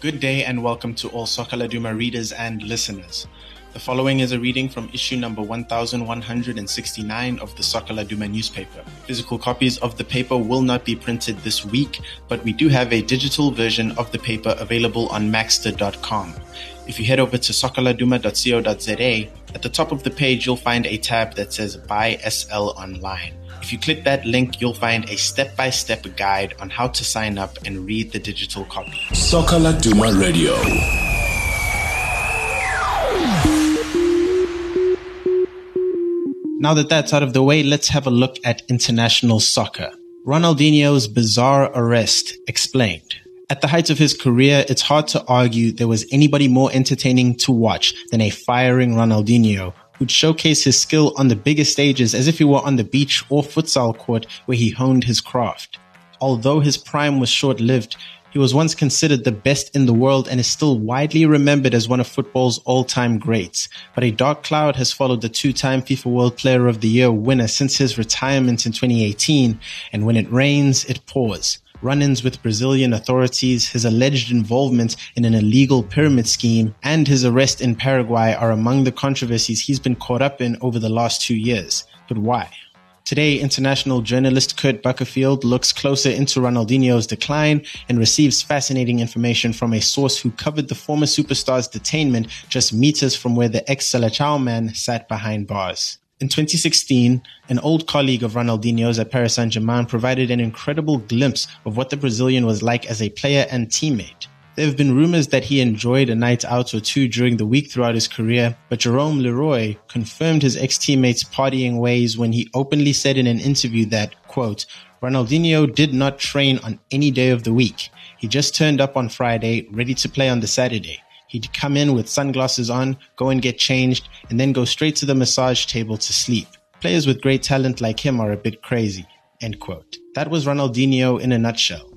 Good day and welcome to all Soccer Laduma readers and listeners. The following is a reading from issue number 1169 of the Soccer Laduma newspaper. Physical copies of the paper will not be printed this week, but we do have a digital version of the paper available on magzter.com. If you head over to soccerladuma.co.za, at the top of the page you'll find a tab that says Buy SL Online. If you click that link, you'll find a step by step guide on how to sign up and read the digital copy. Soccer Laduma Radio. Now that that's out of the way, let's have a look at international soccer. Ronaldinho's bizarre arrest explained. At the height of his career, it's hard to argue there was anybody more entertaining to watch than a firing Ronaldinho who'd showcase his skill on the biggest stages as if he were on the beach or futsal court where he honed his craft. Although his prime was short lived, he was once considered the best in the world and is still widely remembered as one of football's all-time greats. But a dark cloud has followed the two-time FIFA World Player of the Year winner since his retirement in 2018, and when it rains, it pours. Run-ins with Brazilian authorities, his alleged involvement in an illegal pyramid scheme, and his arrest in Paraguay are among the controversies he's been caught up in over the last two years. But why? Today, international journalist Kurt Buckerfield looks closer into Ronaldinho's decline and receives fascinating information from a source who covered the former superstar's detainment just meters from where the ex-Seleção man sat behind bars. In 2016, an old colleague of Ronaldinho's at Paris Saint-Germain provided an incredible glimpse of what the Brazilian was like as a player and teammate. There have been rumors that he enjoyed a night out or two during the week throughout his career, but Jerome Leroy confirmed his ex-teammates' partying ways when he openly said in an interview that, quote, Ronaldinho did not train on any day of the week. He just turned up on Friday, ready to play on the Saturday. He'd come in with sunglasses on, go and get changed, and then go straight to the massage table to sleep. Players with great talent like him are a bit crazy. End quote. That was Ronaldinho in a nutshell.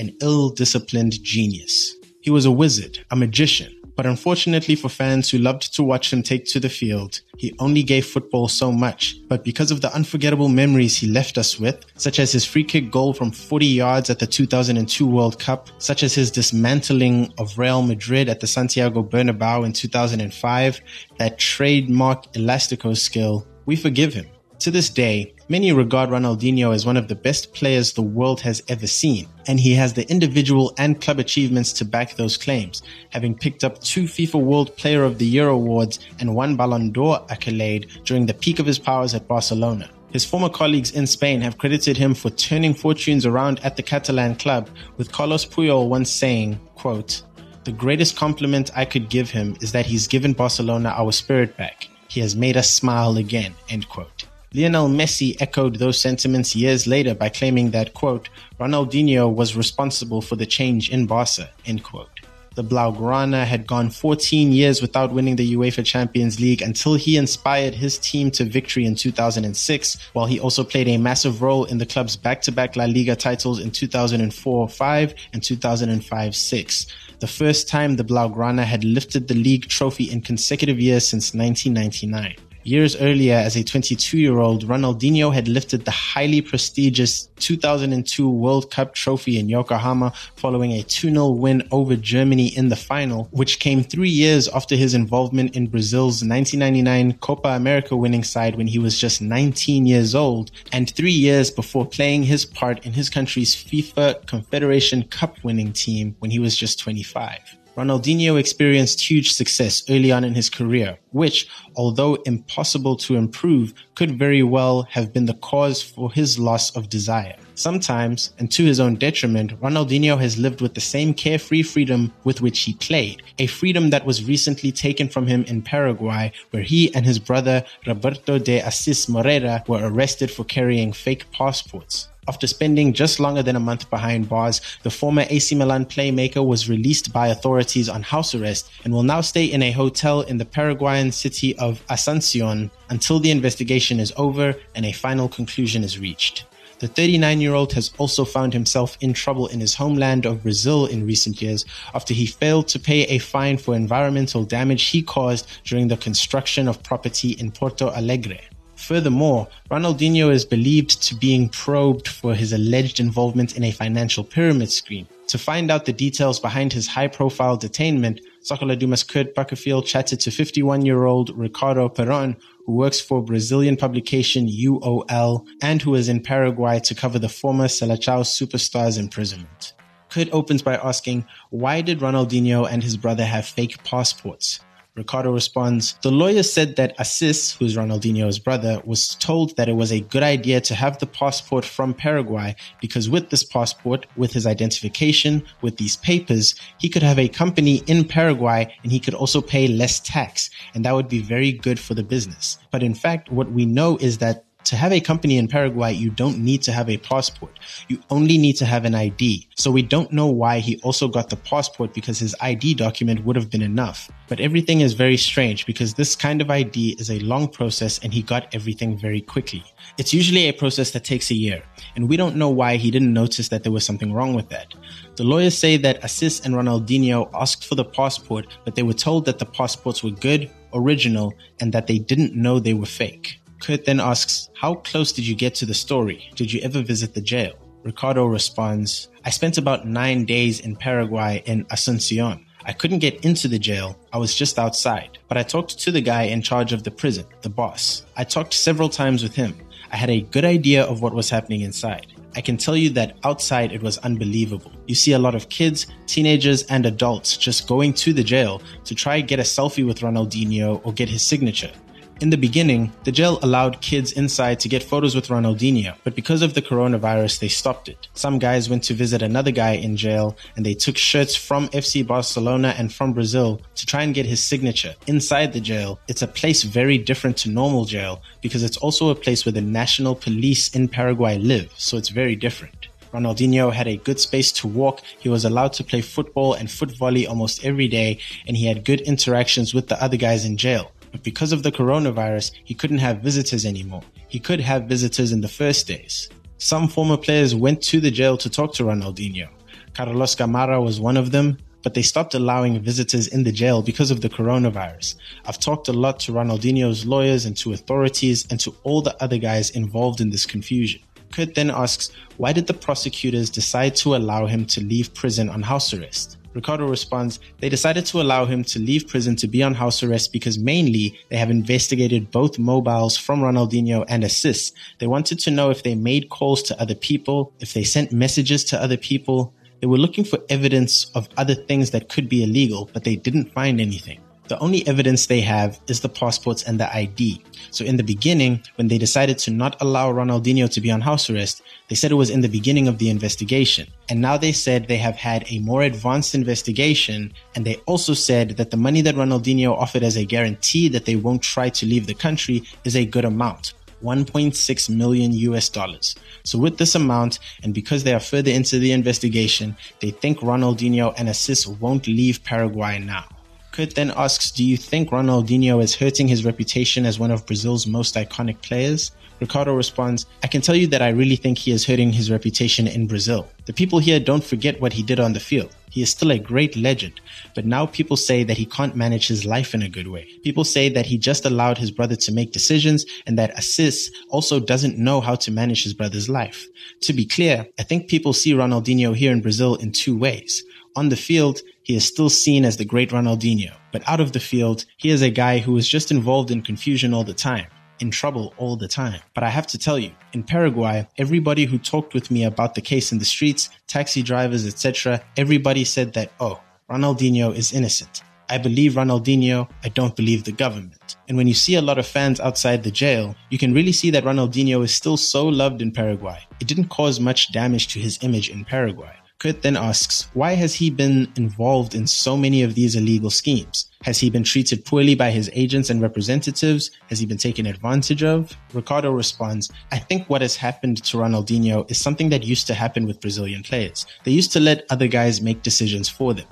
An ill-disciplined genius. He was a wizard, a magician, but unfortunately for fans who loved to watch him take to the field, he only gave football so much. But because of the unforgettable memories he left us with, such as his free kick goal from 40 yards at the 2002 World Cup, such as his dismantling of Real Madrid at the Santiago Bernabeu in 2005, that trademark elastico skill, we forgive him. To this day, many regard Ronaldinho as one of the best players the world has ever seen, and he has the individual and club achievements to back those claims, having picked up two FIFA World Player of the Year awards and one Ballon d'Or accolade during the peak of his powers at Barcelona. His former colleagues in Spain have credited him for turning fortunes around at the Catalan club, with Carlos Puyol once saying, quote, The greatest compliment I could give him is that he's given Barcelona our spirit back. He has made us smile again, end quote. Lionel Messi echoed those sentiments years later by claiming that, quote, Ronaldinho was responsible for the change in Barca, end quote. The Blaugrana had gone 14 years without winning the UEFA Champions League until he inspired his team to victory in 2006, while he also played a massive role in the club's back-to-back La Liga titles in 2004-5 and 2005-6 the first time the Blaugrana had lifted the league trophy in consecutive years since 1999. Years earlier, as a 22 year old, Ronaldinho had lifted the highly prestigious 2002 World Cup trophy in Yokohama following a 2 0 win over Germany in the final, which came three years after his involvement in Brazil's 1999 Copa America winning side when he was just 19 years old, and three years before playing his part in his country's FIFA Confederation Cup winning team when he was just 25. Ronaldinho experienced huge success early on in his career, which, although impossible to improve, could very well have been the cause for his loss of desire. Sometimes, and to his own detriment, Ronaldinho has lived with the same carefree freedom with which he played, a freedom that was recently taken from him in Paraguay, where he and his brother Roberto de Assis Moreira were arrested for carrying fake passports. After spending just longer than a month behind bars, the former AC Milan playmaker was released by authorities on house arrest and will now stay in a hotel in the Paraguayan city of Asuncion until the investigation is over and a final conclusion is reached. The 39 year old has also found himself in trouble in his homeland of Brazil in recent years after he failed to pay a fine for environmental damage he caused during the construction of property in Porto Alegre. Furthermore, Ronaldinho is believed to being probed for his alleged involvement in a financial pyramid scheme. To find out the details behind his high profile detainment, Soccer Laduma's Kurt Buckerfield chatted to 51 year old Ricardo Perrone, who works for Brazilian publication UOL and who is in Paraguay to cover the former Seleção superstar's imprisonment. Kurt opens by asking, why did Ronaldinho and his brother have fake passports? Ricardo responds, The lawyer said that Assis, who's Ronaldinho's brother, was told that it was a good idea to have the passport from Paraguay because with this passport, with his identification, with these papers, he could have a company in Paraguay and he could also pay less tax. And that would be very good for the business. But in fact, what we know is that to have a company in Paraguay, you don't need to have a passport. You only need to have an ID. So we don't know why he also got the passport because his ID document would have been enough. But everything is very strange because this kind of ID is a long process and he got everything very quickly. It's usually a process that takes a year, and we don't know why he didn't notice that there was something wrong with that. The lawyers say that Assis and Ronaldinho asked for the passport, but they were told that the passports were good, original, and that they didn't know they were fake. Kurt then asks, How close did you get to the story? Did you ever visit the jail? Ricardo responds, I spent about nine days in Paraguay in Asuncion. I couldn't get into the jail. I was just outside. But I talked to the guy in charge of the prison, the boss. I talked several times with him. I had a good idea of what was happening inside. I can tell you that outside it was unbelievable. You see a lot of kids, teenagers, and adults just going to the jail to try get a selfie with Ronaldinho or get his signature. In the beginning, the jail allowed kids inside to get photos with Ronaldinho, but because of the coronavirus, they stopped it. Some guys went to visit another guy in jail and they took shirts from FC Barcelona and from Brazil to try and get his signature. Inside the jail, it's a place very different to normal jail because it's also a place where the national police in Paraguay live, so it's very different. Ronaldinho had a good space to walk. He was allowed to play football and foot volley almost every day, and he had good interactions with the other guys in jail. But because of the coronavirus, he couldn't have visitors anymore. He could have visitors in the first days. Some former players went to the jail to talk to Ronaldinho. Carlos Gamarra was one of them, but they stopped allowing visitors in the jail because of the coronavirus. I've talked a lot to Ronaldinho's lawyers and to authorities and to all the other guys involved in this confusion. Kurt then asks, why did the prosecutors decide to allow him to leave prison on house arrest? Ricardo responds, they decided to allow him to leave prison to be on house arrest because mainly they have investigated both mobiles from Ronaldinho and Assis. They wanted to know if they made calls to other people, if they sent messages to other people. They were looking for evidence of other things that could be illegal, but they didn't find anything. The only evidence they have is the passports and the ID. So in the beginning, when they decided to not allow Ronaldinho to be on house arrest, they said it was in the beginning of the investigation. And now they said they have had a more advanced investigation. And they also said that the money that Ronaldinho offered as a guarantee that they won't try to leave the country is a good amount. 1.6 million US dollars. So with this amount, and because they are further into the investigation, they think Ronaldinho and Assis won't leave Paraguay now. Kurt then asks, Do you think Ronaldinho is hurting his reputation as one of Brazil's most iconic players? Ricardo responds, I can tell you that I really think he is hurting his reputation in Brazil. The people here don't forget what he did on the field. He is still a great legend, but now people say that he can't manage his life in a good way. People say that he just allowed his brother to make decisions and that Assis also doesn't know how to manage his brother's life. To be clear, I think people see Ronaldinho here in Brazil in two ways. On the field, he is still seen as the great Ronaldinho, but out of the field, he is a guy who is just involved in confusion all the time, in trouble all the time. But I have to tell you, in Paraguay, everybody who talked with me about the case in the streets, taxi drivers, etc., everybody said that, oh, Ronaldinho is innocent. I believe Ronaldinho, I don't believe the government. And when you see a lot of fans outside the jail, you can really see that Ronaldinho is still so loved in Paraguay. It didn't cause much damage to his image in Paraguay. Kurt then asks, why has he been involved in so many of these illegal schemes? Has he been treated poorly by his agents and representatives? Has he been taken advantage of? Ricardo responds, I think what has happened to Ronaldinho is something that used to happen with Brazilian players. They used to let other guys make decisions for them.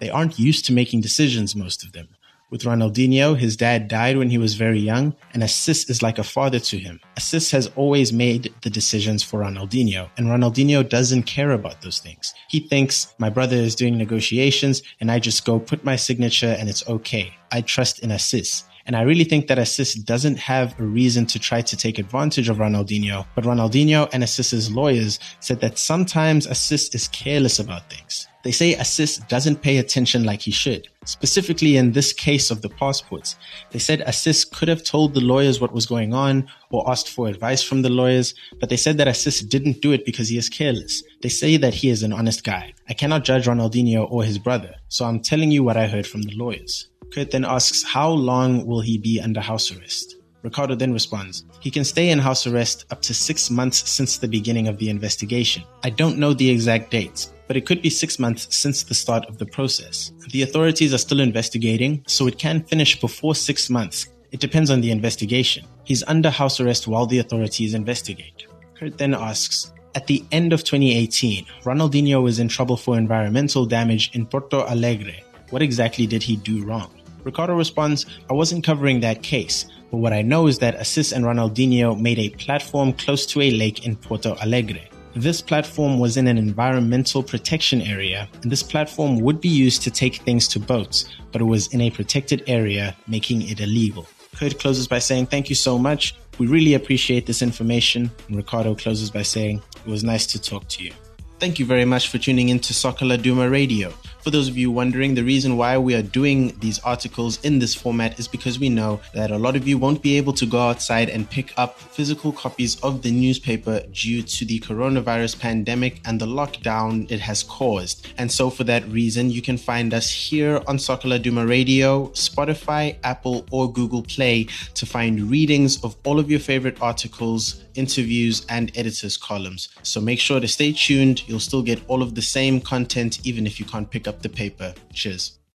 They aren't used to making decisions, most of them. With Ronaldinho, his dad died when he was very young, and Assis is like a father to him. Assis has always made the decisions for Ronaldinho, and Ronaldinho doesn't care about those things. He thinks, my brother is doing negotiations, and I just go put my signature and it's okay. I trust in Assis. And I really think that Assis doesn't have a reason to try to take advantage of Ronaldinho. But Ronaldinho and Assis's lawyers said that sometimes Assis is careless about things. They say Assis doesn't pay attention like he should. Specifically in this case of the passports, they said Assis could have told the lawyers what was going on or asked for advice from the lawyers, but they said that Assis didn't do it because he is careless. They say that he is an honest guy. I cannot judge Ronaldinho or his brother, so I'm telling you what I heard from the lawyers. Kurt then asks, how long will he be under house arrest? Ricardo then responds, he can stay in house arrest up to six months since the beginning of the investigation. I don't know the exact dates, but it could be six months since the start of the process. The authorities are still investigating, so it can finish before six months. It depends on the investigation. He's under house arrest while the authorities investigate. Kurt then asks, at the end of 2018, Ronaldinho was in trouble for environmental damage in Porto Alegre. What exactly did he do wrong? Ricardo responds, I wasn't covering that case, but what I know is that Assis and Ronaldinho made a platform close to a lake in Porto Alegre. This platform was in an environmental protection area, and this platform would be used to take things to boats, but it was in a protected area, making it illegal. Kurt closes by saying, Thank you so much. We really appreciate this information. And Ricardo closes by saying, It was nice to talk to you. Thank you very much for tuning in to Soccer Laduma Radio. For those of you wondering, the reason why we are doing these articles in this format is because we know that a lot of you won't be able to go outside and pick up physical copies of the newspaper due to the coronavirus pandemic and the lockdown it has caused. And so, for that reason, you can find us here on Soccer Laduma Radio, Spotify, Apple, or Google Play to find readings of all of your favorite articles, interviews, and editors' columns. So, make sure to stay tuned. You'll still get all of the same content even if you can't pick up up the paper. Cheers.